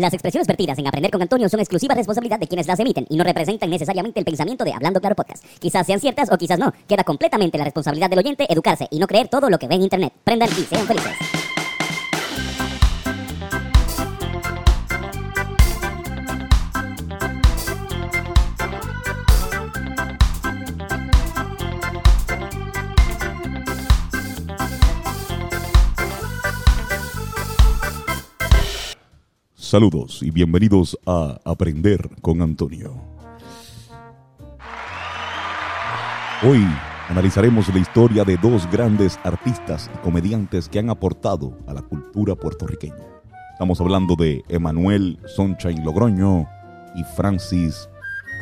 Las expresiones vertidas en Aprender con Antonio son exclusiva responsabilidad de quienes las emiten y no representan necesariamente el pensamiento de Hablando Claro Podcast. Quizás sean ciertas o quizás no. Queda completamente la responsabilidad del oyente educarse y no creer todo lo que ve en Internet. Prendan y sean felices. Saludos y bienvenidos a Aprender con Antonio. Hoy analizaremos la historia de dos grandes artistas y comediantes que han aportado a la cultura puertorriqueña. Estamos hablando de Emanuel Sunshine Logroño y Francis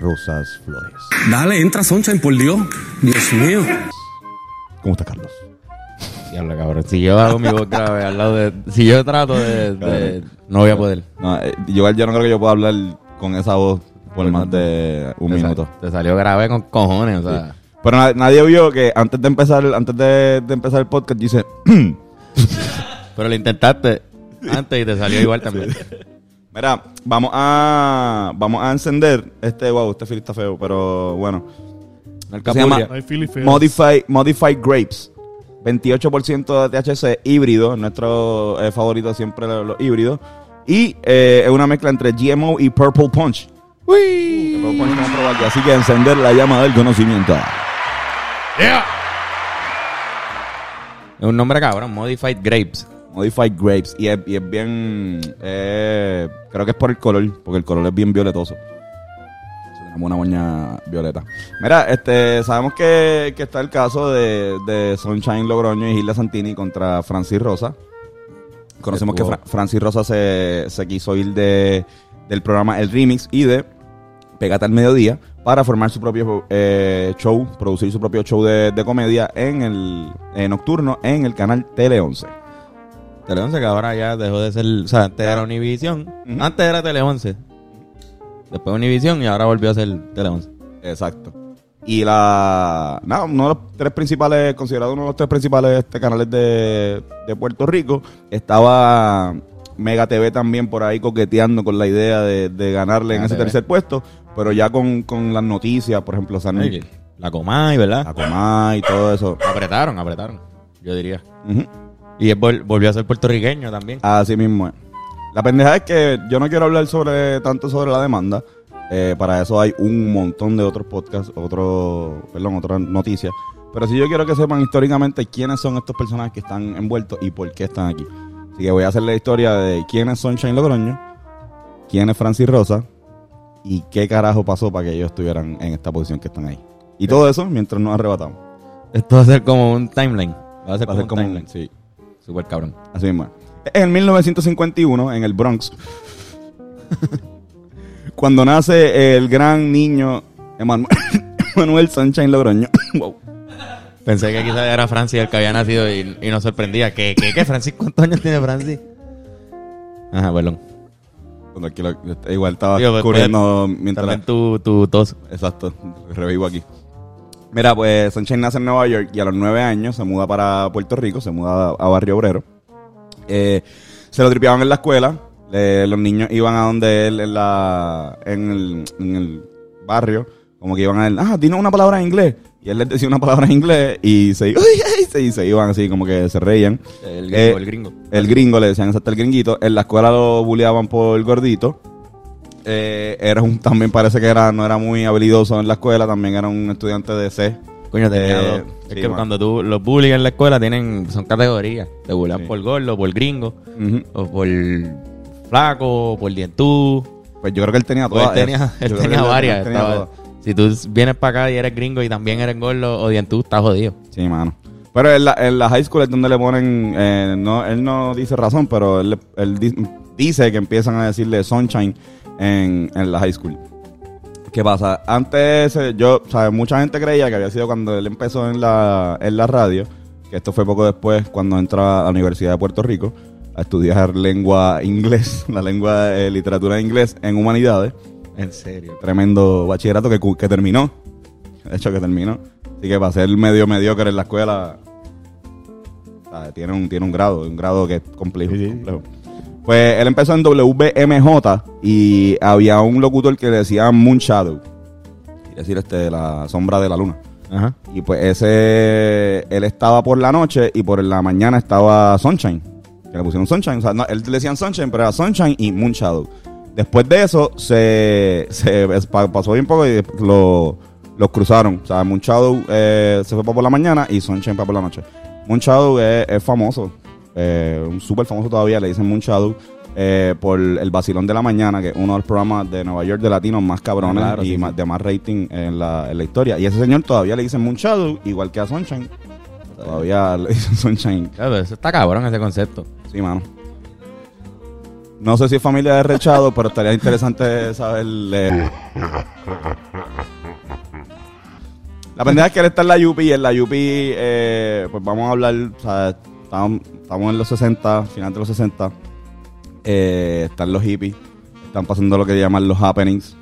Rosas Flores. Dale, entra Sunshine, por Dios. Dios mío. ¿Cómo está Carlos? Diablo, cabrón. Si yo hago mi voz grave al lado de. Si yo trato de. de- no voy a poder. No, eh, yo, yo no creo que yo pueda hablar con esa voz por más de un Te sal- minuto. Te salió grave con cojones, o sea. Pero na- nadie vio que antes de empezar, antes de, de empezar el podcast, dice, Pero lo intentaste antes y te salió igual también. mira, vamos a vamos a encender este, wow, este feel está feo, pero bueno. El Se llama. Modify, Modified Grapes. 28% de THC híbrido, nuestro eh, favorito siempre los, los híbridos. Y eh, es una mezcla entre GMO y Purple Punch. Uy, Purple Punch probar así que encender la llama del conocimiento. Es un nombre cabrón, Modified Grapes. Modified Grapes. Y es, y es bien. eh, creo que es por el color, porque el color es bien violetoso. Tenemos una moña violeta. Mira, este, sabemos que, que está el caso de, de Sunshine Logroño y Gilda Santini contra Francis Rosa. Conocemos que Fra- Francis Rosa se, se quiso ir de, del programa El Remix y de Pégate al Mediodía para formar su propio eh, show, producir su propio show de, de comedia en el nocturno en el canal Tele 11. Tele 11 que ahora ya dejó de ser. O sea, antes era Univision. Ujú. Antes era Tele 11. Después Univision y ahora volvió a ser Tele 11. Exacto. Y la. No, uno de los tres principales, considerado uno de los tres principales este, canales de, de Puerto Rico, estaba Mega TV también por ahí coqueteando con la idea de, de ganarle en ese TV. tercer puesto, pero ya con, con las noticias, por ejemplo, San La Comay, ¿verdad? Acomá y todo eso. Apretaron, apretaron. Yo diría. Y él vol- volvió a ser puertorriqueño también. Así mismo es. La pendeja es que yo no quiero hablar sobre tanto sobre la demanda. Eh, para eso hay un montón de otros podcasts, otro, perdón, otras noticias. Pero sí yo quiero que sepan históricamente quiénes son estos personajes que están envueltos y por qué están aquí. Así que voy a hacer la historia de quién es Sunshine Logroño, quién es Francis Rosa y qué carajo pasó para que ellos estuvieran en esta posición que están ahí. Y todo eso mientras nos arrebatamos. Esto va a ser como un timeline. Va a ser Va a ser como, como un un- timeline. sí. Super cabrón. Así mismo. En 1951, en el Bronx, cuando nace el gran niño Emanu- Emanuel Sunshine Logroño. Wow. Pensé que quizás era Francis el que había nacido y, y nos sorprendía. ¿Qué, qué, qué? ¿Francis? ¿Cuántos años tiene Francis? Ajá, perdón. Cuando aquí lo- igual estaba Digo, pues, corriendo mientras... También tu, tu tos. Exacto, revivo aquí. Mira, pues Sunshine nace en Nueva York y a los nueve años se muda para Puerto Rico, se muda a, a Barrio Obrero. Eh, se lo tripeaban en la escuela, los niños iban a donde él en, la, en, el, en el barrio, como que iban a él, ah, dinos una palabra en inglés. Y él les decía una palabra en inglés y se, y iban así, como que se reían. El Eh, gringo, el gringo. El gringo, le decían exacto el gringuito. En la escuela lo bulleaban por gordito. Eh, era un, también parece que era, no era muy habilidoso en la escuela, también era un estudiante de C. Coño, dos. Es sí, que man. cuando tú, los bullies en la escuela tienen, son categorías. Te bullean Sí. por gordo, por gringo, o por flaco, o por dientú. Pues yo creo que él tenía Pues todas. él tenía, Yo él tenía varias. tenía estaba- todas. si tú vienes para acá y eres gringo y también eres gordo o dientú, estás jodido. Sí, mano. Pero en la, en la high school es donde le ponen, eh, no, él no dice razón, pero él, él di- dice que empiezan a decirle sunshine en, en la high school. ¿Qué pasa? Antes, eh, yo, ¿sabes? Mucha gente creía que había sido cuando él empezó en la, en la radio, que esto fue poco después cuando entra a la Universidad de Puerto Rico a estudiar lengua inglés, la lengua de literatura de inglés en humanidades. En serio. Tremendo bachillerato que, que terminó. De hecho, que terminó. Así que para ser medio mediocre en la escuela, ¿sabes? tiene un, tiene un grado, un grado que es complejo. complejo. Pues él empezó en WBMJ y había un locutor que le decía Moon Shadow. Es decir, este, la sombra de la luna. Ajá. Y pues ese, él estaba por la noche y por la mañana estaba Sunshine. Que le pusieron Sunshine. O sea, no, él le decían Sunshine, pero era Sunshine y Moon Shadow. Después de eso, se, pasó bien poco y lo, los cruzaron. O sea, Moon Shadow eh, se fue para por la mañana y Sunshine para por la noche. Moon Shadow es, es famoso. Eh, un súper famoso todavía, le dicen Moon Shadow. eh, por el vacilón de la mañana, que es uno de los programas de Nueva York de latinos más cabrones Claro, y sí, más- sí. de más rating en la, en la historia. Y ese señor todavía le dicen Moon Shadow, igual que a Sunshine. Todavía le dicen Sunshine. Claro, eso está cabrón ese concepto. Sí, mano. No sé si es familia de Rechado, pero estaría interesante saber. eh. La pendeja es que él está en la Yupi y en la Yupi, eh, pues vamos a hablar, o sea, estamos, estamos en los 60, final de los 60. eh, están los hippies, están pasando lo que llaman los happenings,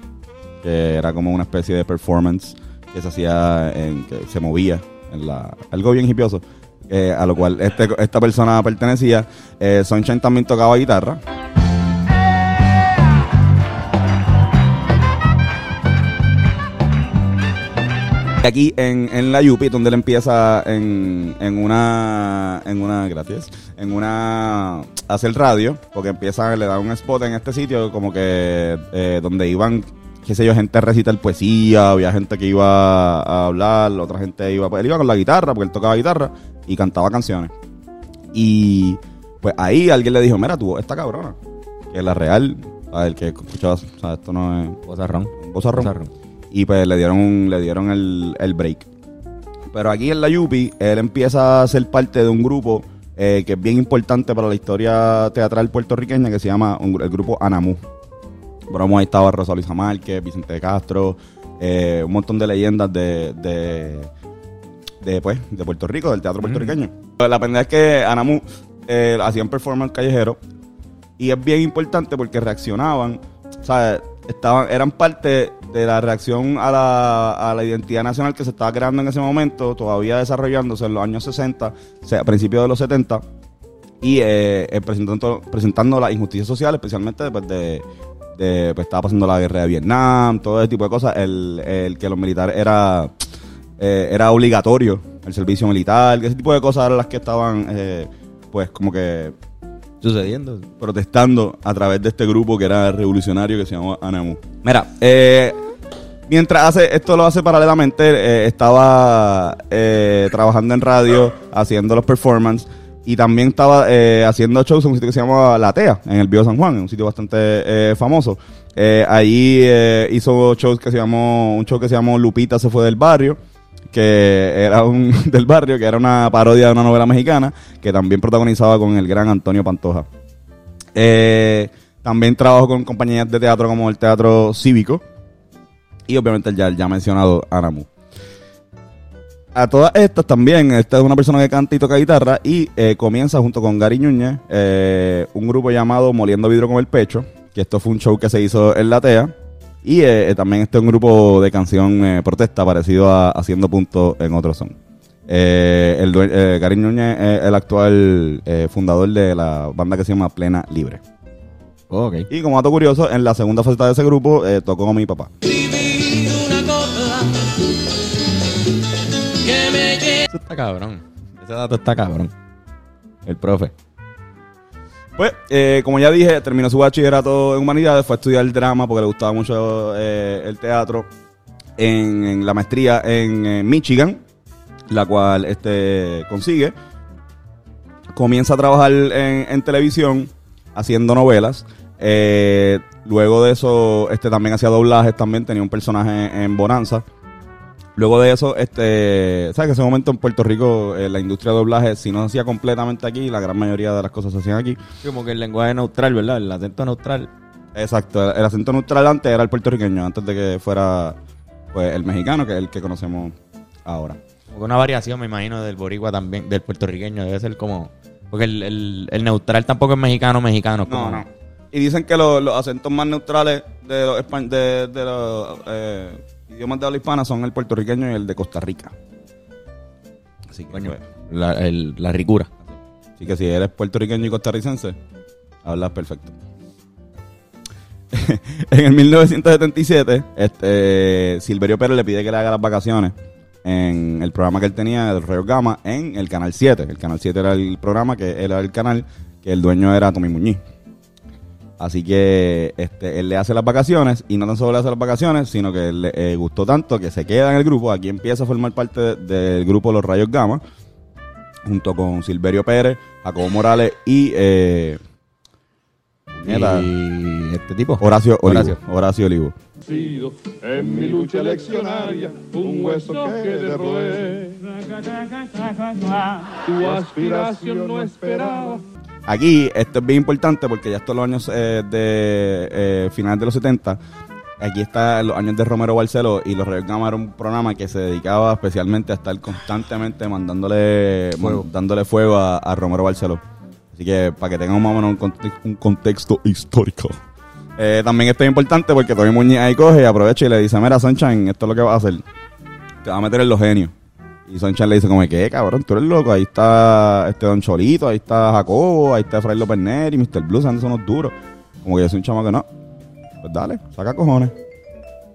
que era como una especie de performance que se hacía, en, que se movía, en la, algo bien hipioso, eh, a lo cual este, esta persona pertenecía. Eh, Sunshine también tocaba guitarra. Aquí en, en la Yupi, donde él empieza en, en una, en una, gracias, en una, hacer radio, porque empieza, le da un spot en este sitio, como que, eh, donde iban, qué sé yo, gente a recitar poesía, había gente que iba a hablar, otra gente iba, pues él iba con la guitarra, porque él tocaba guitarra y cantaba canciones. Y pues ahí alguien le dijo, mira, tú, esta cabrona, que es la real, a el que escuchaba, o sea, esto no es Bozarrón. bozarrón. Bozarrón. Y pues le dieron, un- le dieron el, el break. Pero aquí en la Yupi, él empieza a ser parte de un grupo eh, que es bien importante para la historia teatral puertorriqueña, que se llama un el grupo Anamu. Bueno, ahí estaba Rosa Luisa Márquez, Vicente de Castro, eh, un montón de leyendas de, de, de, pues, de Puerto Rico, del teatro puertorriqueño. La pendeja es que Anamu eh, hacían performance callejero y es bien importante porque reaccionaban, sea, estaban, eran parte de la reacción a la, a la identidad nacional que se estaba creando en ese momento, todavía desarrollándose en los años 60, o a principios de los 70, y eh, eh, presentando, presentando la injusticia social, especialmente después de, de, pues estaba pasando la guerra de Vietnam, todo ese tipo de cosas, el, el que los militares era, eh, era obligatorio, el servicio militar, ese tipo de cosas eran las que estaban, eh, pues como que Sucediendo. protestando a través de este grupo que era revolucionario que se llamaba Anamu. Mira, eh, mientras hace esto lo hace paralelamente, eh, estaba eh, trabajando en radio, haciendo los performances y también estaba eh, haciendo shows en un sitio que se llama La Tea, en el Bio San Juan, un sitio bastante famoso. Ahí hizo shows que se llamó, un show que se llamó Lupita se fue del barrio que era un del barrio, que era una parodia de una novela mexicana, que también protagonizaba con el gran Antonio Pantoja. Eh, también trabajó con compañías de teatro como el Teatro Cívico y obviamente el ya, ya mencionado Anamu. A todas estas también, esta es una persona que canta y toca guitarra y eh, comienza junto con Gary Núñez eh, un grupo llamado Moliendo Vidrio con el Pecho, que esto fue un show que se hizo en la TEA. Y eh, eh, también este es un grupo de canción eh, protesta parecido a Haciendo Punto en otro son. Eh, el eh, Gary Núñez es el actual eh, fundador de la banda que se llama Plena Libre. ok. Y como dato curioso, en la segunda faceta de ese grupo tocó con mi papá. Eso está cabrón. Ese dato está cabrón. El profe. Pues, eh, como ya dije, terminó su bachillerato en humanidades, fue a estudiar drama porque le gustaba mucho eh, el teatro en, en la maestría en, eh, Michigan, la cual este consigue. Comienza a trabajar en, en televisión haciendo novelas. Luego de eso, este también hacía doblajes, también tenía un personaje en, en Bonanza. Luego de eso, este, sabes que en ese momento en Puerto Rico eh, la industria de doblaje, si no se hacía completamente aquí, la gran mayoría de las cosas se hacían aquí. Como que el lenguaje neutral, ¿verdad? El acento neutral. Exacto, el acento neutral antes era el puertorriqueño, antes de que fuera pues el mexicano, que es el que conocemos ahora. Como que una variación, me imagino, del boricua también, del puertorriqueño. Debe ser como... Porque el, el, el neutral tampoco es mexicano, mexicano. es No, como- no. Y dicen que los, los acentos más neutrales de los, de, de los eh, idiomas de habla hispana son el puertorriqueño y el de Costa Rica. Así que, Coño, pues, la, el- la ricura. así que si eres puertorriqueño y costarricense, Hablas perfecto. en el 1977, este, Silverio Pérez le pide que le haga las vacaciones en el programa que él tenía, el Rayo Gama, en el Canal 7. El Canal 7 era el programa, que era el canal que el dueño era Tommy Muñiz. Así que este, él le hace las vacaciones y no tan solo le hace las vacaciones, sino que le eh, gustó tanto que se queda en el grupo. Aquí empieza a formar parte de- del grupo Los Rayos Gama, junto con Silverio Pérez, Jacobo Morales y eh, Y este tipo. Horacio Olivo. Horacio. Horacio Olivo. sido en mi lucha eleccionaria un hueso que. Tu aspiración no esperaba. Aquí, esto es bien importante porque ya estos los años eh, de eh, finales de los 70. Aquí está los años de Romero Barceló y los Reyes Gama era un programa que se dedicaba especialmente a estar constantemente mandándole Fuego. man- dándole fuego a, a Romero Barceló. Así que para que tengan más o menos un, conte- un contexto histórico. Eh, también esto es importante porque Tony Muñiz ahí coge y aprovecha y le dice, mira Sunshine, esto es lo que vas a hacer. Te va a meter en los genios. Y Sunshine le dice como, ¿qué, cabrón? Tú eres loco. Ahí está este Don Cholito, ahí está Jacobo, ahí está Fray López Neri, Mr. Blue, son unos duros. Como que yo soy un chamo que no. Pues dale, saca cojones.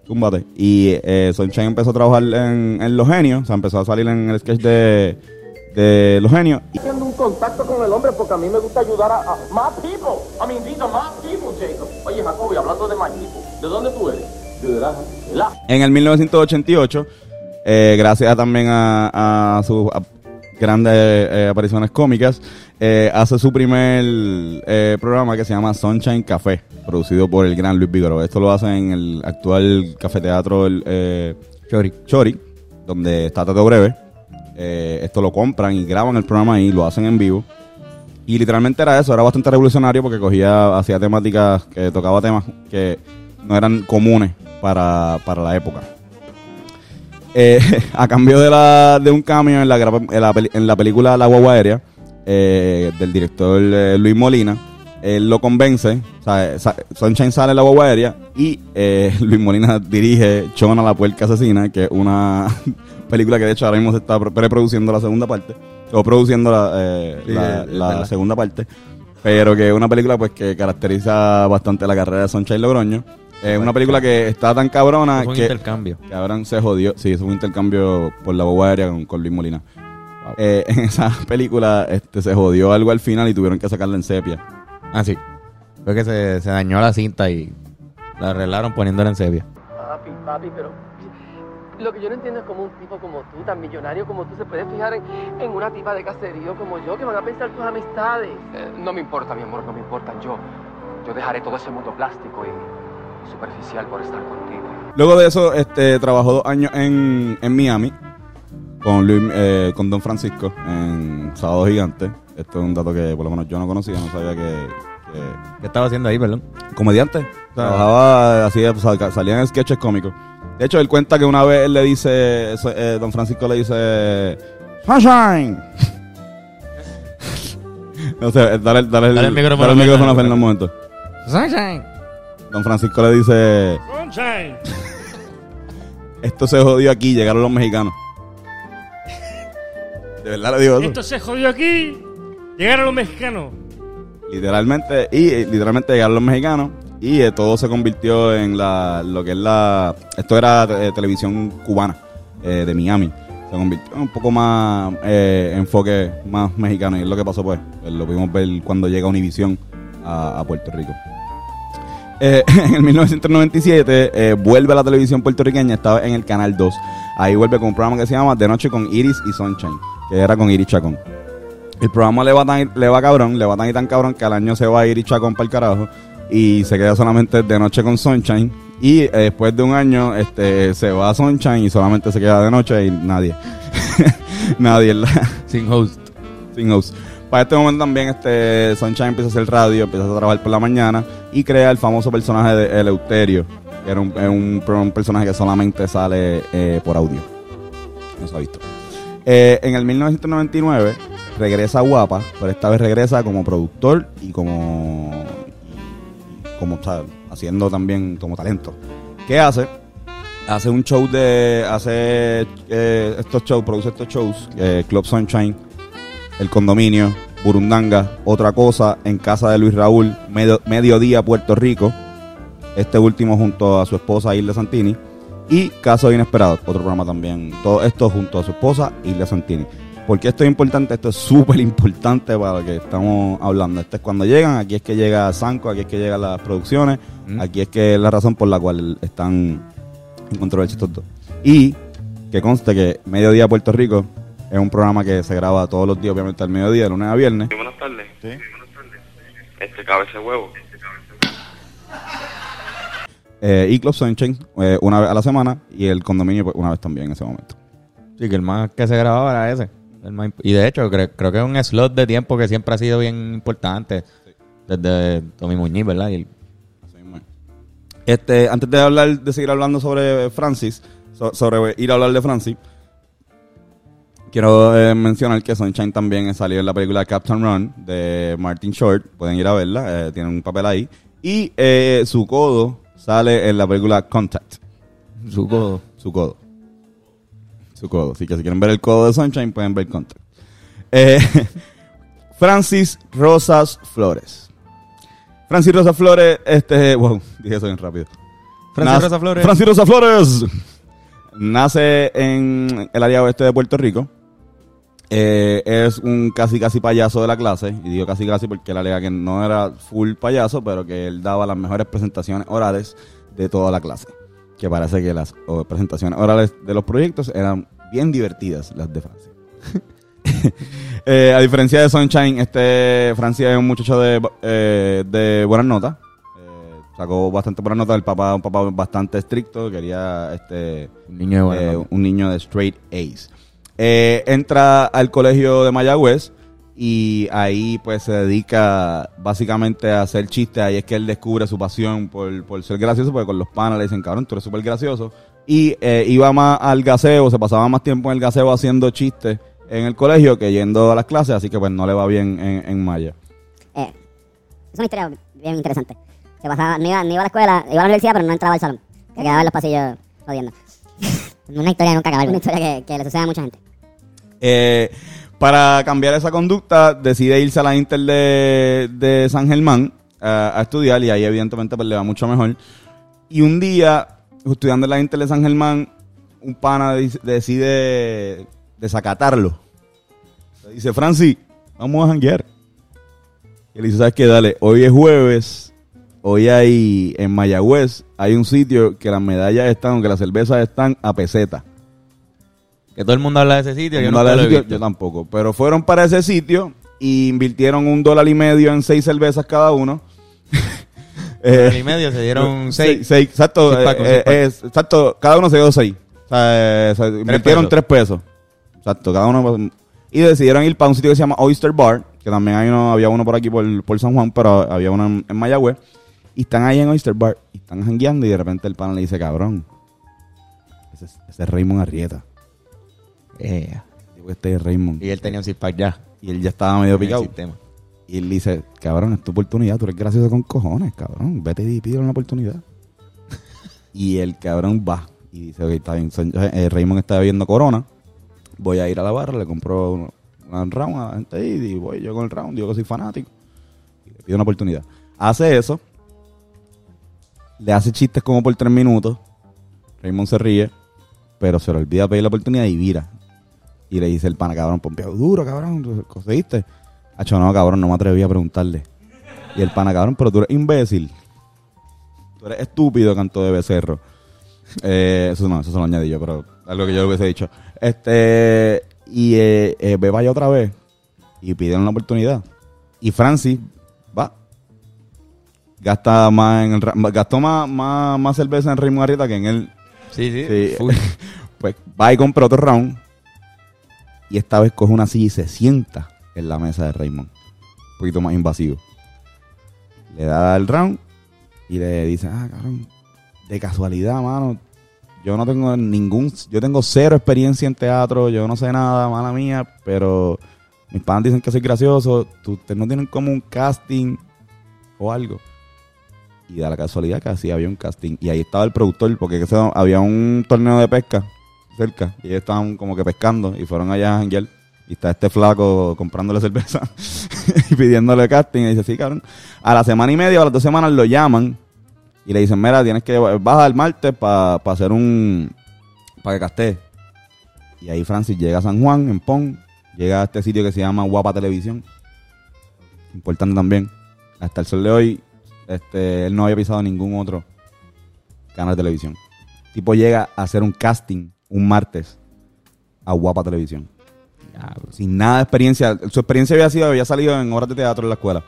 Túmbate. Y eh, Sunshine empezó a trabajar en, en Los Genios, o sea, empezó a salir en el sketch de, de Los Genios. Y haciendo un contacto con el hombre porque a mí me gusta ayudar a, a más people. I mean, these are más people, Jacob. Oye, Jacobi, hablando de más people, ¿de dónde tú eres? De verdad, ¿verdad? En el 1988, eh, gracias también a, a sus grandes eh, apariciones cómicas, eh, hace su primer eh, programa que se llama Sunshine Café, producido por el gran Luis Vigoro. Esto lo hace en el actual cafeteatro el, Chori. Chori, donde está Tato Breve. Esto lo compran y graban el programa ahí, lo hacen en vivo. Y literalmente era eso, era bastante revolucionario porque cogía, hacía temáticas, que tocaba temas que no eran comunes para, para la época. Eh, a cambio de, la, de un cambio en la, en la, en la película La Guagua Aérea, eh, del director eh, Luis Molina, él lo convence, o sea, Sunshine sale en la guagua aérea y Luis Molina dirige Chona la puerca asesina, que es una película que de hecho ahora mismo se está pre- preproduciendo la segunda parte, o produciendo la, Sí, la- es la verdad. segunda parte, pero que es una película pues que caracteriza bastante la carrera de Sunshine Logroño. Es una película que está tan cabrona Fue un que, intercambio. que ahora se jodió. Sí, es un intercambio por la guagua aérea con, con Luis Molina. Eh, en esa película este, se jodió algo al final y tuvieron que sacarla en sepia. Ah, sí. Fue que se, se dañó la cinta y la arreglaron poniéndola en sepia. Papi, papi, pero lo que yo no entiendo es cómo un tipo como tú, tan millonario como tú, se puede fijar en, en una tipa de caserío como yo, que van a pensar tus amistades. Eh, no me importa, mi amor, no me importa. Yo, yo dejaré todo ese mundo plástico y superficial por estar contigo. Luego de eso, este, trabajó dos años en, en Miami con, Luis- eh, con Don Francisco en Sábado Gigante. Esto es un dato que por lo menos yo no conocía, no sabía que, que- ¿Qué estaba haciendo ahí, perdón? comediante. Trabajaba así, o sea, salía en sketches cómicos. De hecho, él cuenta que una vez él le dice, eso, eh, Don Francisco le dice, Sunshine. no sé, dale, dale, el, Dale el micrófono dale el a micrófono a Fernando. Fernando un momento. Sunshine. Don Francisco le dice, Sunshine. esto se jodió aquí, llegaron los mexicanos. De verdad le digo eso. Esto se jodió aquí. Llegaron los mexicanos. Literalmente, y eh, literalmente llegaron los mexicanos y eh, todo se convirtió en la, lo que es la, esto era eh, televisión cubana eh, de Miami. Se convirtió en un poco más enfoque más mexicano y es lo que pasó pues. Lo pudimos ver cuando llega Univisión a, a Puerto Rico. Eh, en el 1997 eh, vuelve a la televisión puertorriqueña, estaba en el Canal 2. Ahí vuelve con un programa que se llama De Noche con Iris y Sunshine, que era con Iris Chacón. El programa le va, tan, le va cabrón, le va tan y tan cabrón que al año se va a Iris Chacón para el carajo y se queda solamente De Noche con Sunshine. Y eh, después de un año este, se va a Sunshine y solamente se queda de noche y nadie. nadie la- Sin host. sin host. Para este momento también este Sunshine empieza a hacer radio, empieza a trabajar por la mañana y crea el famoso personaje de Eleuterio, que era un, personaje que solamente sale eh, por audio. No se ha visto. Eh, en el 1999 regresa Guapa, pero esta vez regresa como productor y como, como sea, haciendo también como talento. ¿Qué hace? Hace un show de. Hace eh, estos shows, produce estos shows, Club Sunshine, El Condominio, Burundanga, Otra Cosa, En Casa de Luis Raúl, Medio- Mediodía, Puerto Rico. Este último junto a su esposa Isla Santini. Y Caso Inesperado, otro programa también. Todo esto junto a su esposa Isla Santini. ¿Por qué esto es importante? Esto es súper importante para lo que estamos hablando. Esto es cuando llegan, aquí es que llega Sanco, aquí es que llegan las producciones, aquí es que es la razón por la cual están en controversia estos dos. Y que conste que Mediodía Puerto Rico es un programa que se graba todos los días, obviamente al mediodía, de lunes a viernes. Buenas tardes. Sí. Buenas tardes. Este cabeza de huevo. Eh, y Club Sunshine eh, una vez a la semana y el condominio pues, una vez también en ese momento. Sí, que el más que se grababa era ese. El más y de hecho, cre- creo que es un slot de tiempo que siempre ha sido bien importante. Desde Tommy Muñiz, ¿verdad? Y el- Este, antes de hablar, de seguir hablando sobre Francis, so- sobre ir a hablar de Francis, quiero eh, mencionar que Sunshine también salió en la película Captain Run de Martin Short. Pueden ir a verla, eh, tiene un papel ahí. Y eh, su codo sale en la película Contact. Su codo. Su codo. Su codo. Así que si quieren ver el codo de Sunshine, pueden ver Contact. Eh, Francis Rosas Flores. Francis Rosas Flores, este, wow, dije eso bien rápido. Francis Nace- Rosa Flores. Francis Rosa Flores. Nace en el área oeste de Puerto Rico. Eh, es un casi casi payaso de la clase. Y digo casi casi porque él alega que no era full payaso, pero que él daba las mejores presentaciones orales de toda la clase. Que parece que las o, presentaciones orales de los proyectos eran bien divertidas, las de Francia. Eh, a diferencia de Sunshine, este Francia es un muchacho de, eh, de buenas notas. Eh, sacó bastante buenas notas. El papá, un papá bastante estricto. Quería este Un niño de un niño de straight A's. Eh, entra al colegio de Mayagüez y ahí pues se dedica básicamente a hacer chistes. Ahí es que él descubre su pasión por, por ser gracioso, porque con los panas le dicen, cabrón, tú eres súper gracioso. Y eh, iba más al gaseo, se pasaba más tiempo en el gaseo haciendo chistes en el colegio que yendo a las clases, así que pues no le va bien en, en Maya. Eh, es una historia bien interesante. Se pasaba, no, iba, no iba a la escuela, iba a la universidad, pero no entraba al salón. Que quedaba en los pasillos jodiendo. una historia nunca acaba. Una historia que le sucede a mucha gente. Eh, para cambiar esa conducta, decide irse a la Inter de, San Germán eh, a estudiar y ahí evidentemente pues, le va mucho mejor. Y un día, estudiando en la Inter de San Germán, un pana decide desacatarlo. Dice, Francis, vamos a janguear. Y él dice, ¿sabes qué? Dale, hoy es jueves, hoy hay en Mayagüez, hay un sitio que las medallas están, que las cervezas están a peseta. Que todo el mundo habla de ese sitio. Yo No he sitio, yo tampoco. Pero fueron para ese sitio y invirtieron un dólar y medio en seis cervezas cada uno. Dólar y medio, se dieron seis. seis, exacto. Seis pacos, eh, eh, exacto, cada uno se dio seis. O sea, eh, se invirtieron pesos. tres pesos. Exacto, cada uno. Y decidieron ir para un sitio que se llama Oyster Bar, que también hay uno, había uno por aquí por, por San Juan, pero había uno en, en Mayagüez. Y están ahí en Oyster Bar, y están jangueando, y de repente el pana le dice, cabrón, ese, es- ese es Raymond Arrieta. Eh, Este es Raymond. Y él tenía un pack ya. Y él ya estaba medio picado. Y él dice, cabrón, es tu oportunidad, tú eres gracioso con cojones, cabrón. Vete y pídele una oportunidad. y el cabrón va. Y dice, ok, está bien. eh, Raymond está bebiendo corona. Voy a ir a la barra, le compro un, un round a la gente ahí. Y voy yo con el round, digo que soy fanático. Y le pido una oportunidad. Hace eso. Le hace chistes como por tres minutos. Raymond se ríe. Pero se le olvida pedir la oportunidad y vira. Y le dice el pana, cabrón, pompeado duro, cabrón, ¿tú conseguiste? Hacho, no, cabrón, no me atreví a preguntarle. Y el pana, cabrón, pero tú eres imbécil. Tú eres estúpido, canto de becerro. Eh, eso no, eso se lo añadí yo, pero algo que yo le hubiese dicho. Este, y eh, eh, ve vaya otra vez y piden una oportunidad. Y Francis va. Gasta más en el, gastó más, más, más cerveza en Raymond Arrieta que en él. Sí, sí. Sí. pues va y compra otro round. Y esta vez coge una silla y se sienta en la mesa de Raymond. Un poquito más invasivo. Le da el round y le dice, ah, cabrón, de casualidad, mano. Yo no tengo ningún, yo tengo cero experiencia en teatro, yo no sé nada, mala mía, pero mis padres dicen que soy gracioso. ¿tú- ¿Ustedes no tienen como un casting o algo? Y da la casualidad que así había un casting. Y ahí estaba el productor, porque había un torneo de pesca cerca. Y ellos estaban como que pescando y fueron allá a janguear. Y está este flaco comprándole cerveza y pidiéndole casting. Y dice, sí, cabrón. A la semana y media o a las dos semanas lo llaman y le dicen, mira, tienes que bajar el martes para hacer un... para que castee. Y ahí Francis llega a San Juan, en Pon. Llega a este sitio que se llama Guapa Televisión. Importante también. Hasta el sol de hoy, este, él no había pisado ningún otro canal de televisión. Tipo llega a hacer un casting un martes a Guapa Televisión. Sin nada de experiencia. Su experiencia había sido, había salido en obras de teatro en la escuela.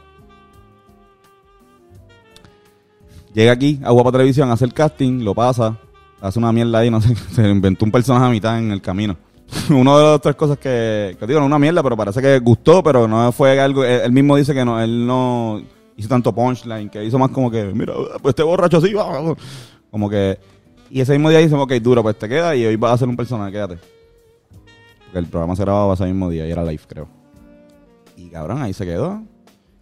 Llega aquí a Guapa Televisión, hace el casting, lo pasa, hace una mierda ahí, no sé, se inventó un personaje a mitad en el camino. Una de las tres cosas que, que digo, no una mierda, pero parece que gustó, pero no fue algo, él, él mismo dice que no, él no hizo tanto punchline, que hizo más como que, mira, pues este borracho así, va, como que, y ese mismo día dice, ok, duro, pues te queda y hoy vas a hacer un personaje, quédate. Porque el programa se grababa ese mismo día y era live, creo. Y cabrón, ahí se quedó.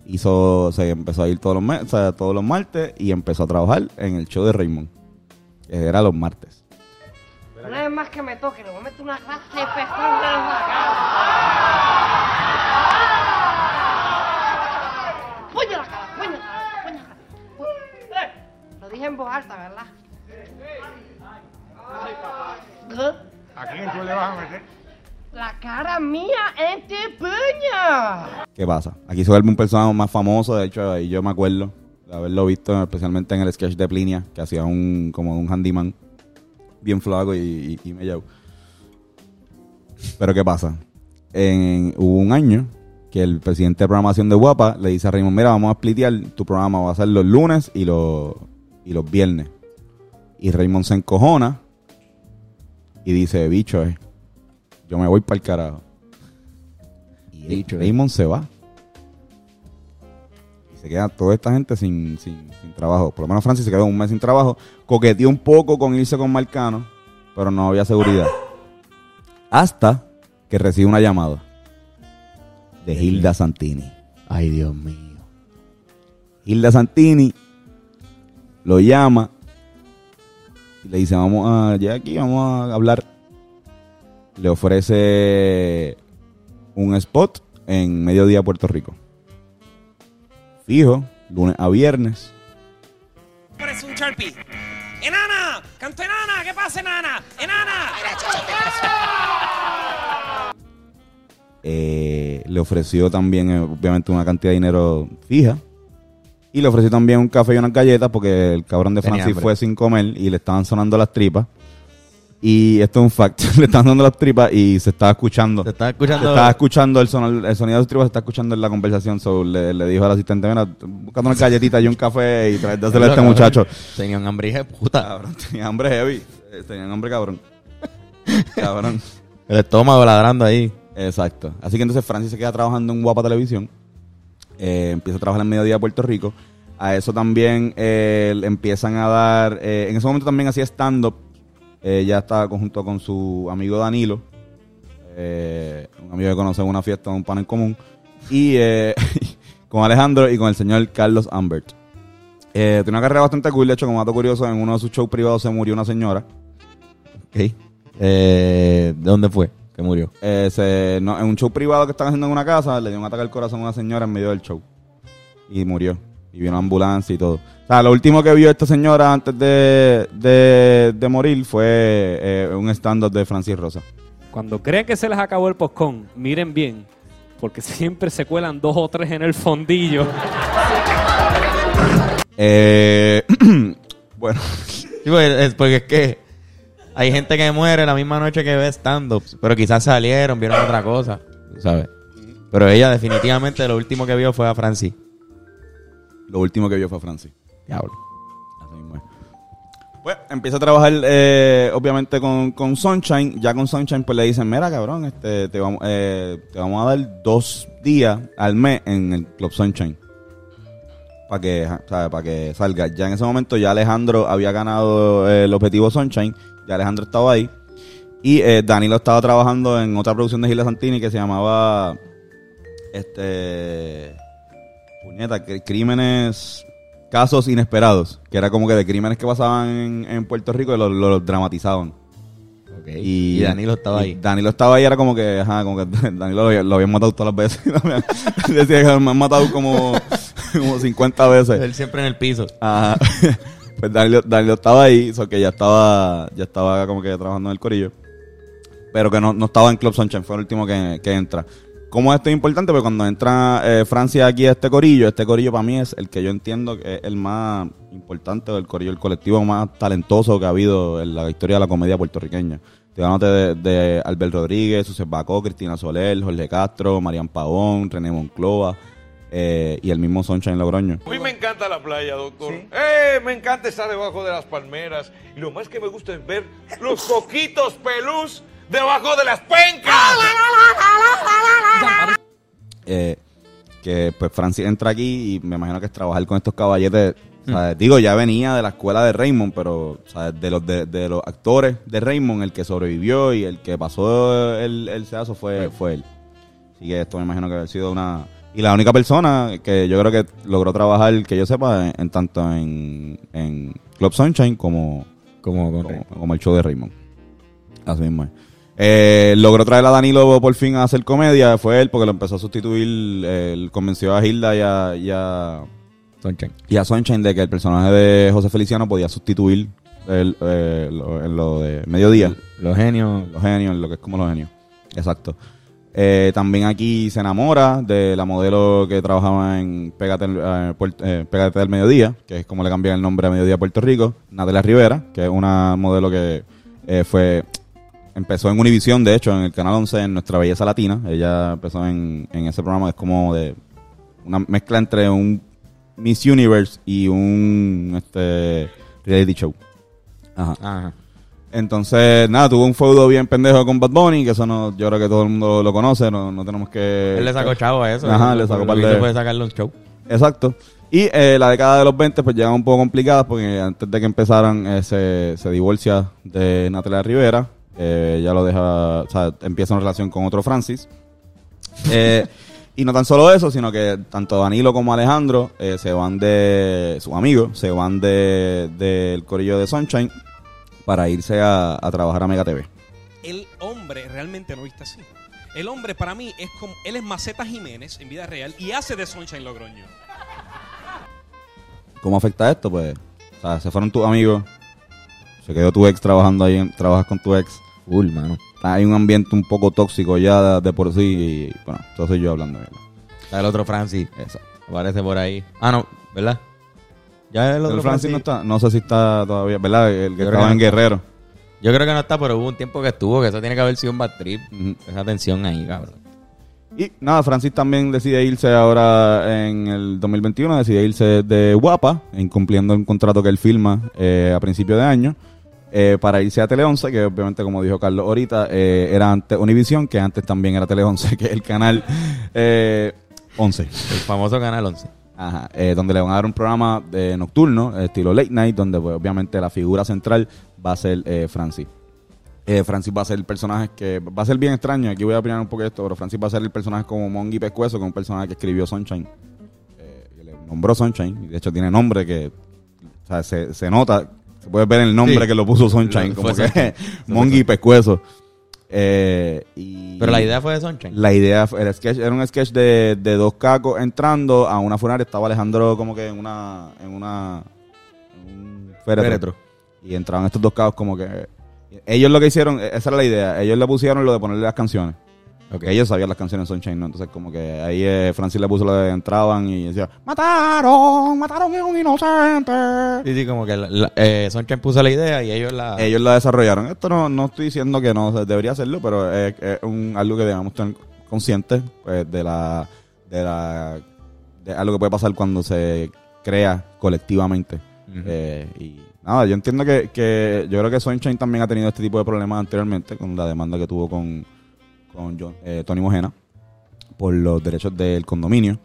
Hizo, se empezó a ir todos los, me- o sea, todos los martes y empezó a trabajar en el show de Raymond. Que era los martes. Una vez más que me toque, le voy a meter una clase de pezón la cara. ¡Puño la cara! ¡Puño la cara! ¡Puño la cara! eh, Lo dije en voz alta, ¿verdad? ¿Qué? ¿A quién tú le vas a meter? La cara mía en tu puño. ¿Qué pasa? Aquí se vuelve un personaje más famoso. De hecho, ahí yo me acuerdo de haberlo visto, especialmente en el sketch de Plinia, que hacía un como un handyman bien flaco y, y, y mellao. Pero ¿qué pasa? En, hubo un año que el presidente de programación de Guapa le dice a Raymond, mira, vamos a splitear, tu programa va a ser los lunes y los, y los viernes. Y Raymond se encojona y dice, bicho, eh, yo me voy para el carajo. Y Raymond se va. Y se queda toda esta gente sin, sin, sin trabajo. Por lo menos Francis se quedó un mes sin trabajo. Coqueteó un poco con irse con Marcano, pero no había seguridad. Hasta que recibe una llamada de Hilda Santini. Ay, Dios mío. Hilda Santini lo llama y le dice, vamos a, ya aquí, vamos a hablar. Le ofrece un spot en mediodía Puerto Rico. Fijo, lunes a viernes. Eres un Sharpie. ¡Enana! ¡Canto enana! ¿Qué pasa, enana? ¡Enana! Eh, le ofreció también, eh, obviamente, una cantidad de dinero fija. Y le ofreció también un café y unas galletas porque el cabrón de Tenía Francis hambre. fue sin comer y le estaban sonando las tripas. Y esto es un fact. le estaban sonando las tripas y se estaba escuchando. Se estaba escuchando- Se estaba escuchando el, sonor- el sonido de sus tripas, se está escuchando en la conversación. So, le, le dijo al asistente, mira, buscando unas galletitas y un café y traes de hacerle a este muchacho. Tenía un hambre de puta. Cabrón, tenía hambre heavy. Eh, Tenía hambre cabrón. cabrón. El estómago ladrando ahí. Exacto. Así que entonces Francis se queda trabajando en Guapa Televisión. Eh, empieza a trabajar en Mediodía Puerto Rico. A eso también eh, empiezan a dar. eh, en ese momento también hacía stand-up. Eh, ya estaba junto con su amigo Danilo. eh, un amigo que conoce en una fiesta, un pan en común. Y con Alejandro y con el señor Carlos Ambert. Tiene una carrera bastante cool. De hecho, como dato curioso, en uno de sus shows privados se murió una señora. ¿De dónde fue que murió? Eh, se- no, en un show privado que estaban haciendo en una casa, le dio un ataque al corazón a una señora en medio del show. Y murió. Y vino una ambulancia y todo. O sea, lo último que vio esta señora antes de, de, de morir fue eh, un stand-up de Francis Rosa. Cuando creen que se les acabó el poscón, miren bien, porque siempre se cuelan dos o tres en el fondillo. Eh, bueno. Sí, pues, es porque es que hay gente que muere la misma noche que ve stand-ups, pero quizás salieron, vieron otra cosa, ¿sabes? Pero ella definitivamente lo último que vio fue a Francis. Lo último que vio fue a Francis. Diablo. Así mismo es. Pues empieza a trabajar, eh, obviamente, con, con Sunshine. Ya con Sunshine, pues le dicen: Mira, cabrón, este, te, vamos, eh, te vamos a dar dos días al mes en el Club Sunshine. Para que. Para que salga. Ya en ese momento, ya Alejandro había ganado eh, el objetivo Sunshine. Ya Alejandro estaba ahí. Y eh, Danilo estaba trabajando en otra producción de Gilda Santini que se llamaba. Este. Puñeta, cr- crímenes. Casos inesperados. Que era como que de crímenes que pasaban en, en Puerto Rico y los los dramatizaban. Y, Y Danilo estaba y ahí. Danilo estaba ahí, era como que, ajá, como que Danilo lo, lo habían matado todas las veces. Decía que me han matado como, como 50 veces. Él siempre en el piso. Ajá. Pues Danilo, Danilo estaba ahí, ya estaba, ya estaba como que trabajando en el corillo. Pero que no, no estaba en Club Sunshine, fue el último que, que entra. ¿Cómo esto es importante? Porque cuando entra eh, Francia aquí a este corillo, este corillo para mí es el que yo entiendo que es el más importante del corillo, el colectivo más talentoso que ha habido en la historia de la comedia puertorriqueña. Te de, de Albert Rodríguez, José Bacó, Cristina Soler, Jorge Castro, Marian Pavón, René Monclova eh, y el mismo Sunshine Logroño. A mí me encanta la playa, doctor. Eh, me encanta estar debajo de las palmeras. Y lo más que me gusta es ver los coquitos pelús debajo de las pencas. eh, que pues Francis entra aquí y me imagino que es trabajar con estos caballetes. o sea, Digo, ya venía de la escuela de Raymond, pero o sea, de los de, de los actores de Raymond, el que sobrevivió y el que pasó el, el sedazo fue, fue él. Así que esto me imagino que ha sido una... Y la única persona que yo creo que logró trabajar, que yo sepa, en, en tanto en, en Club Sunshine como, como, como, como el show de Raymond. Así mismo es. Eh, logró traer a Danilo por fin a hacer comedia. Fue él porque lo empezó a sustituir. Él convenció a Hilda y a, y a, Sunshine. y a Sunshine de que el personaje de José Feliciano podía sustituir el, eh, lo, en lo de mediodía. Los genios. Los genios, lo que es como los genios. Exacto. Eh, también aquí se enamora de la modelo que trabajaba en Pégate, eh, Puert- eh, Pégate del Mediodía, que es como le cambian el nombre a Mediodía Puerto Rico. Natalia Rivera, que es una modelo que eh, fue empezó en Univisión, de hecho, en el Canal 11, en Nuestra Belleza Latina. Ella empezó en, en ese programa, es como de una mezcla entre un Miss Universe y un este reality show. Ajá. Ajá. Entonces, nada, tuvo un feudo bien pendejo con Bad Bunny, que eso no, yo creo que todo el mundo lo conoce, no, no tenemos que... Él le sacó chavo a eso. Ajá, le sacó par de... fue sacarle un show. Exacto. Y eh, la década de los 20 pues llega un poco complicada porque antes de que empezaran eh, se, se divorcia de Natalia Rivera. Eh, ella lo deja, o sea, empieza una relación con otro Francis. Eh, y no tan solo eso, sino que tanto Danilo como Alejandro eh, se van de, sus amigos, se van de del corillo de Sunshine para irse a, a trabajar a Mega TV. El hombre realmente no viste así. El hombre para mí es como. Él es Maceta Jiménez en vida real y hace de Sunshine Logroño. ¿Cómo afecta esto? Pues, o sea, se fueron tus amigos, se quedó tu ex trabajando ahí, en- trabajas con tu ex. Full, mano. Hay un ambiente un poco tóxico ya de, de por sí y, bueno, eso soy yo hablando. ¿verdad? Está el otro Francis. Exacto. Aparece por ahí. Ah, no, ¿verdad? Ya el otro El Francis no está, no sé si está todavía, ¿verdad? El que Yo estaba que en no. Guerrero. Yo creo que no está, pero hubo un tiempo que estuvo, que eso tiene que haber sido un bad trip. Esa tensión ahí, cabrón. Y nada, Francis también decide irse ahora en el 2021, decide irse de Guapa, incumpliendo un contrato que él firma eh, a principio de año, eh, para irse a Tele 11, que obviamente, como dijo Carlos ahorita, eh, era antes Univision, que antes también era Tele 11, que es el canal eh, 11. El famoso Canal 11. Ajá, eh, donde le van a dar un programa de nocturno, estilo late night, donde pues, obviamente la figura central va a ser eh, Francis. Eh, Francis va a ser el personaje que va a ser bien extraño. Aquí voy a opinar un poco de esto, pero Francis va a ser el personaje como Mongi Pescuezo, que es un personaje que escribió Sunshine. Que le nombró Sunshine, y de hecho tiene nombre que o sea, se, se nota, se puede ver el nombre Sí. que lo puso Sunshine, como que. Mongi Pescuezo. Eh, y Pero la idea fue de Sunshine. La idea fue- era, sketch, era un sketch de, de dos cacos entrando a una funeraria. Estaba Alejandro como que en una. En una en un féretro. Féretro. Y entraban estos dos cacos como que. Ellos lo que hicieron, esa era la idea. Ellos le pusieron lo de ponerle las canciones. Porque ellos sabían las canciones de Sunshine, ¿no? Entonces, como que ahí eh, Francis le puso lo de entraban y decía: ¡Mataron! ¡Mataron a un inocente! Sí, sí, como que la, la- eh, Sunshine puso la idea y ellos la... Ellos la desarrollaron. Esto no, no estoy diciendo que no debería hacerlo, pero es, es un, algo que debemos tener conscientes pues, de la de la de algo que puede pasar cuando se crea colectivamente. Eh, y nada, yo entiendo que, que yo creo que Sunshine también ha tenido este tipo de problemas anteriormente con la demanda que tuvo con, con John- eh, Tony Mojena por los derechos del condominio,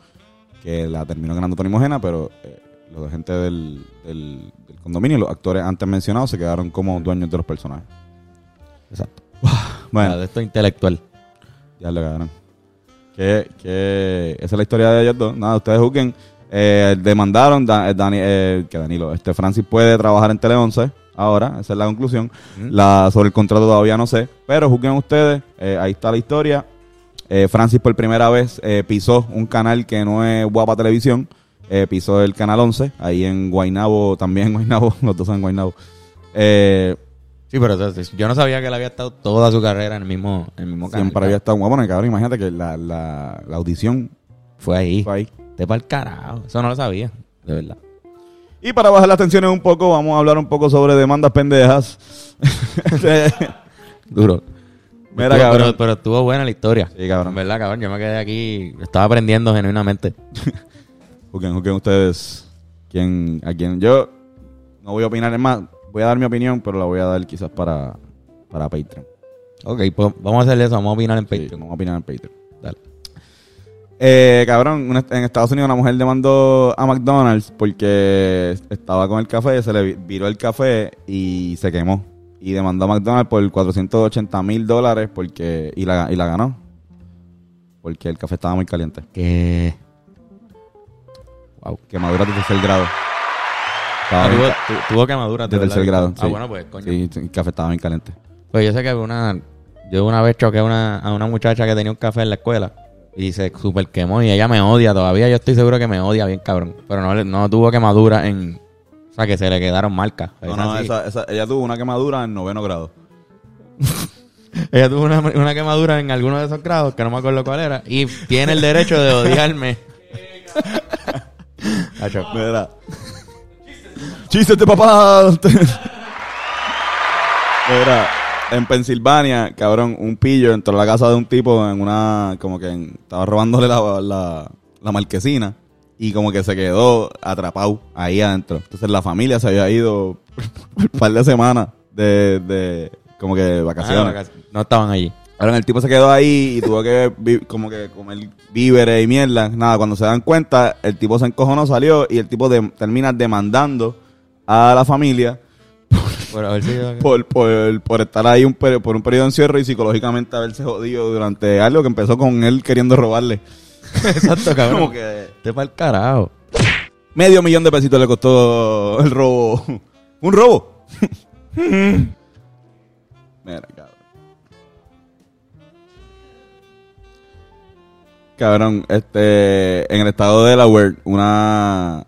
que la terminó ganando Tony Mojena, pero eh, los gente del, del, del condominio, los actores antes mencionados, se quedaron como dueños de los personajes. Exacto. Bueno, de esto intelectual. ya le ganaron. Que, que esa es la historia de ellos dos. Nada, ustedes juzguen. Eh, demandaron Da- eh, Dani, eh, que Danilo, este Francis puede trabajar en Tele 11 ahora, esa es la conclusión. La, sobre el contrato todavía no sé, pero juzguen ustedes, eh, ahí está la historia. Eh, Francis por primera vez eh, pisó un canal que no es Guapa Televisión, pisó el canal 11, ahí en Guainabo, también en Guainabo, los dos en Guainabo. Eh, Sí, pero yo no sabía que él había estado toda su carrera en el mismo, en el mismo canal. siempre había estado bueno, cabrón, imagínate que la, la, la audición Fue ahí. fue ahí. Te para el carajo. Eso no lo sabía, de verdad. Y para bajar las tensiones un poco, vamos a hablar un poco sobre demandas pendejas. Duro. Mira, cabrón. Pero, pero estuvo buena la historia. Sí, cabrón. Verdad, cabrón. Yo me quedé aquí. Estaba aprendiendo genuinamente. Juzguen, juzguen ustedes quién, a quién. Yo no voy a opinar, es más, voy a dar mi opinión, pero la voy a dar quizás para, para Patreon. Ok, pues vamos a hacer eso. Vamos a opinar en Sí, Patreon. vamos a opinar en Patreon. Eh, cabrón, una- en Estados Unidos una mujer demandó a McDonald's porque estaba con el café, se le vi- viró el café y se quemó. Y demandó a McDonald's por 480 mil dólares porque y la, y la ganó. Porque el café estaba muy caliente. Que. Wow, quemadura de tercer grado. Estaba Ah, bien tuvo, tu- tuvo quemaduras de verdad. tercer grado. Ah, sí. bueno, pues, coño. Sí, sí, el café estaba bien caliente. Pues yo sé que una. Yo una vez choqué a una, a una muchacha que tenía un café en la escuela. Y se super quemó. Y ella me odia todavía. Yo estoy seguro que me odia bien, cabrón. Pero no, no tuvo quemaduras en. O sea, que se le quedaron marcas. No, Esa no, esa- esa- ella tuvo una quemadura en noveno grado. Ella tuvo una, una quemadura en alguno de esos grados, que no me acuerdo cuál era, y tiene el derecho de odiarme. Mira. Chistes de papá. Mira, en Pensilvania, cabrón, un pillo entró a la casa de un tipo en una, como que en- estaba robándole la, la, la marquesina y como que se quedó atrapado ahí adentro. Entonces la familia se había ido un par de semanas de, de como que de Ah, vacaciones. vacac- no estaban allí. Ahora el tipo se quedó ahí y tuvo que como que comer víveres y mierda. Nada, cuando se dan cuenta, el tipo se encojonó, salió y el tipo de- termina demandando a la familia Por haber sido- por, por, por estar ahí un por un periodo de encierro y psicológicamente haberse jodido durante algo que empezó con él queriendo robarle. Exacto, cabrón. Como que Te para el carajo. medio millón de pesitos le costó el robo. ¿Un robo? Mira, cabrón. Cabrón, este, en el estado de Delaware, una,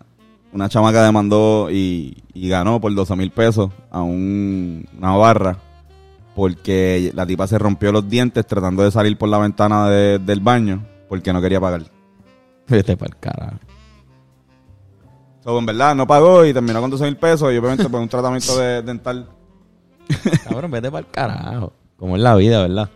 una chamaca demandó y, y ganó por 12 mil pesos a un- una barra porque la tipa se rompió los dientes tratando de salir por la ventana de- del baño porque no quería pagar. Vete para el carajo. So, en verdad, no pagó y terminó con 12 mil pesos y obviamente por un tratamiento de, dental. Cabrón, vete para el carajo. Como es la vida, ¿verdad?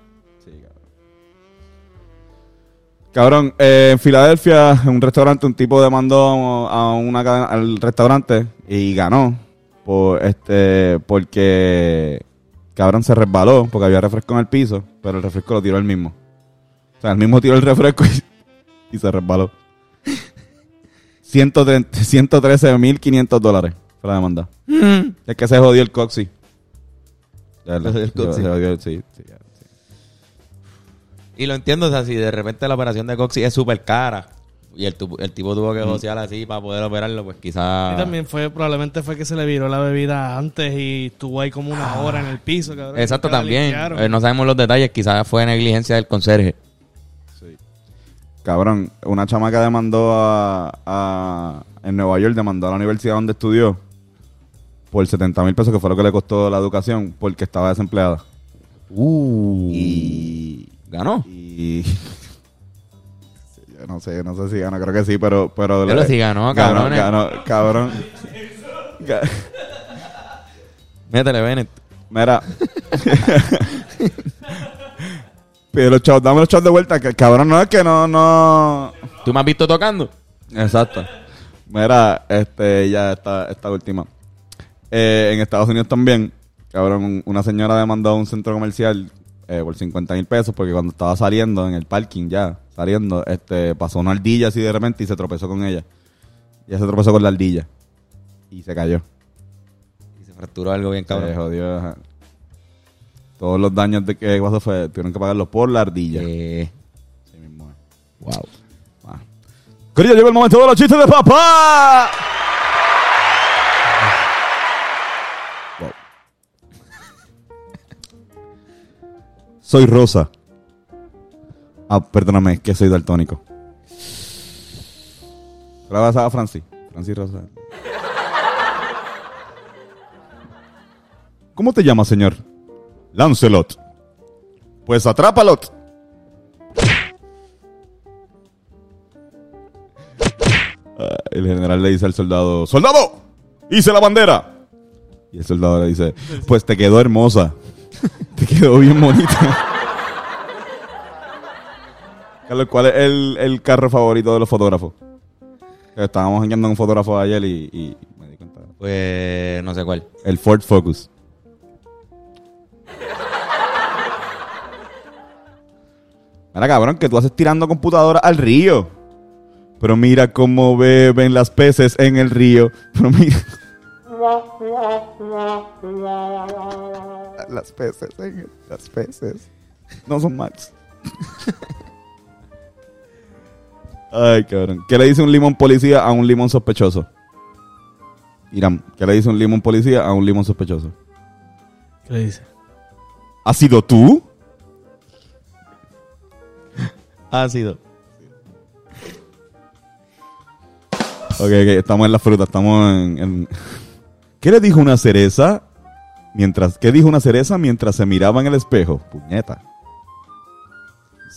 Cabrón, eh, en Filadelfia, en un restaurante, un tipo demandó a una cadena- al restaurante y ganó por este porque cabrón se resbaló porque había refresco en el piso, pero el refresco lo tiró él mismo. O sea, él mismo tiró el refresco y, y se resbaló. 130 113.500 dólares fue la demanda. Es que se jodió el coxi. Se jodió el coxi. se jodió, sí, sí, ya. Y lo entiendo, o sea, si de repente la operación de Coxi es súper cara y el, el tipo tuvo que Mm. josear así para poder operarlo, pues quizás... Y también fue, probablemente fue que se le viró la bebida antes y estuvo ahí como una hora en el piso, cabrón. Exacto, también. Eh, no sabemos los detalles, quizás fue negligencia del conserje. Cabrón, una chamaca demandó a, a- en Nueva York, demandó a la universidad donde estudió por 70 mil pesos, que fue lo que le costó la educación, porque estaba desempleada. Uh. Y ¿Ganó? Y yo no sé, no sé si ganó, creo que sí, pero pero Pero si ganó, ganó, cabrones. ganó, cabrón. Ga- Métele, Bennett. Mira. Pide los chavos, dame los chavos de vuelta, que cabrón, no es que no, no. ¿Tú me has visto tocando? Exacto. Mira, este, ya esta, esta última. Eh, en Estados Unidos también, cabrón, un- una señora demandó a un centro comercial eh, por 50 mil pesos porque cuando estaba saliendo en el parking ya, saliendo, este, pasó una ardilla así de repente y se tropezó con ella. Y ella se tropezó con la ardilla. Y se cayó. Y se fracturó algo bien, cabrón. Se jodió. ajá. Todos los daños de que pasó fue, tuvieron que pagarlo por la ardilla. Eh, Sí mismo es. wow. Ah. Llegó el momento de los chistes de papá. Soy rosa. Ah, perdóname, que soy daltónico. ¿La vas a Francis? Francis Rosa. ¿Cómo te llamas, señor? Lancelot. Pues atrápalot. Ah, El general le dice al soldado, ¡Soldado! ¡Hice la bandera! Y el soldado le dice, pues te quedó hermosa. Te quedó bien bonita. Carlos, ¿cuál es el, el carro favorito de los fotógrafos? Estábamos enviando un fotógrafo ayer y, y me di cuenta. Pues no sé cuál. El Ford Focus. Mira, cabrón, que tú haces tirando computadora al río. Pero mira cómo beben las peces en el río. Pero mira. Las peces, el- las peces. No son Max. Ay, cabrón. ¿Qué le dice un limón policía a un limón sospechoso? Irán, ¿qué le dice un limón policía a un limón sospechoso? ¿Qué le dice? ¿Has sido tú? Ha sido. Ok, ok, estamos en la fruta, estamos en, en- ¿Qué le dijo una cereza mientras... ¿Qué dijo una cereza mientras se miraba en el espejo? Puñeta.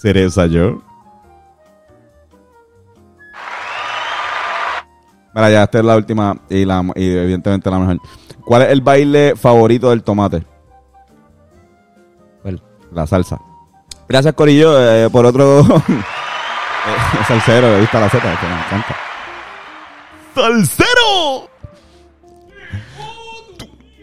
¿Cereza yo? Mira, ya esta es la última y, la, y evidentemente la mejor. ¿Cuál es el baile favorito del tomate? ¿Cuál? La salsa. Gracias, Corillo, eh, por otro... eh, salsero, le gusta la Z, que me encanta. ¡Salsero!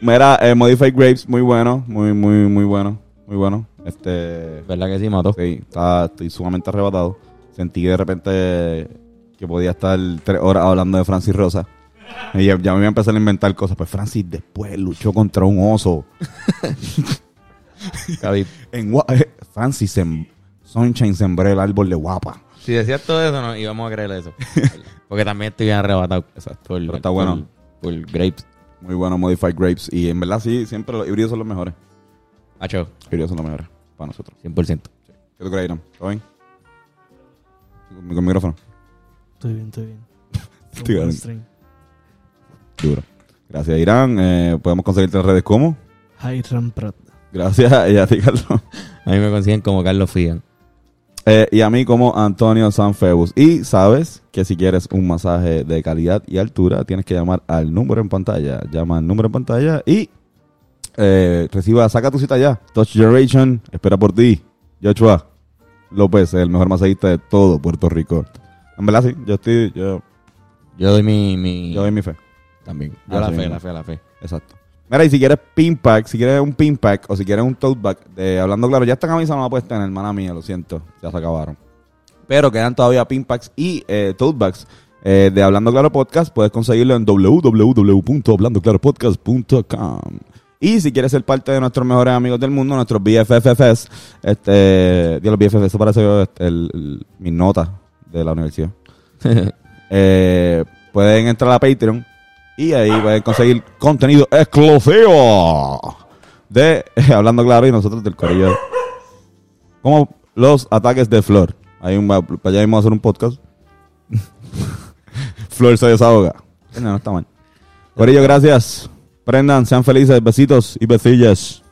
Mira, eh, Modified Grapes, muy bueno, muy, muy, muy bueno, muy bueno. Este, ¿Verdad que sí, mató? Sí, está- estoy sumamente arrebatado. Sentí de repente que podía estar tres horas hablando de Francis Rosa. Y ya, ya me iba a empezar a inventar cosas. Pues Francis después luchó contra un oso. En eh, Francis en Sunshine sembré el árbol de guapa. Si decías todo eso, no íbamos a creer eso. Porque también estoy bien arrebatado. Exacto. Por, Pero está bueno. Por, por grapes. Muy bueno Modified Grapes. Y en verdad sí, siempre los híbridos son los mejores. Hacho, Los híbridos son los mejores para nosotros. 100%. ¿Qué tú crees, Irán? ¿Todo bien? Con, con micrófono. Estoy bien, estoy bien. Estoy bien. Duro. Gracias, Irán. Eh, Podemos conseguirte en redes como. Hiram Prat. Gracias y a ti, Carlos. A mí me consiguen como Carlos Figan. Eh, y a mí como Antonio Sanfebus. Y sabes que si quieres un masaje de calidad y altura, tienes que llamar al número en pantalla. Llama al número en pantalla y eh, reciba, saca tu cita ya. Touch Generation, espera por ti. Joshua López, el mejor masajista de todo Puerto Rico. En verdad, sí, yo estoy, yo, Yo doy mi... mi yo doy mi fe. También. Yo Ah, la fe, la fe, la fe. Exacto. Mira, y si quieres pin pack, si quieres un pin pack o si quieres un tote bag de Hablando Claro, ya esta camisa no la puedes tener, hermana mía, lo siento, ya se acabaron. Pero quedan todavía pin packs y eh, tote bags eh, de Hablando Claro Podcast. Puedes conseguirlo en www.hablandoclaropodcast.com. Y si quieres ser parte de nuestros mejores amigos del mundo, nuestros BFFs, este, Dios, los BFFs, eso parece este, el- el- mis notas de la universidad. Eh, pueden entrar a Patreon y ahí pueden conseguir contenido exclusivo de Hablando Claro y nosotros del Corillo. Como los ataques de Flor. Ahí un, para allá mismo a hacer un podcast. Flor se desahoga. No, no está mal. Corillo, gracias. Prendan, sean felices. Besitos y besillas.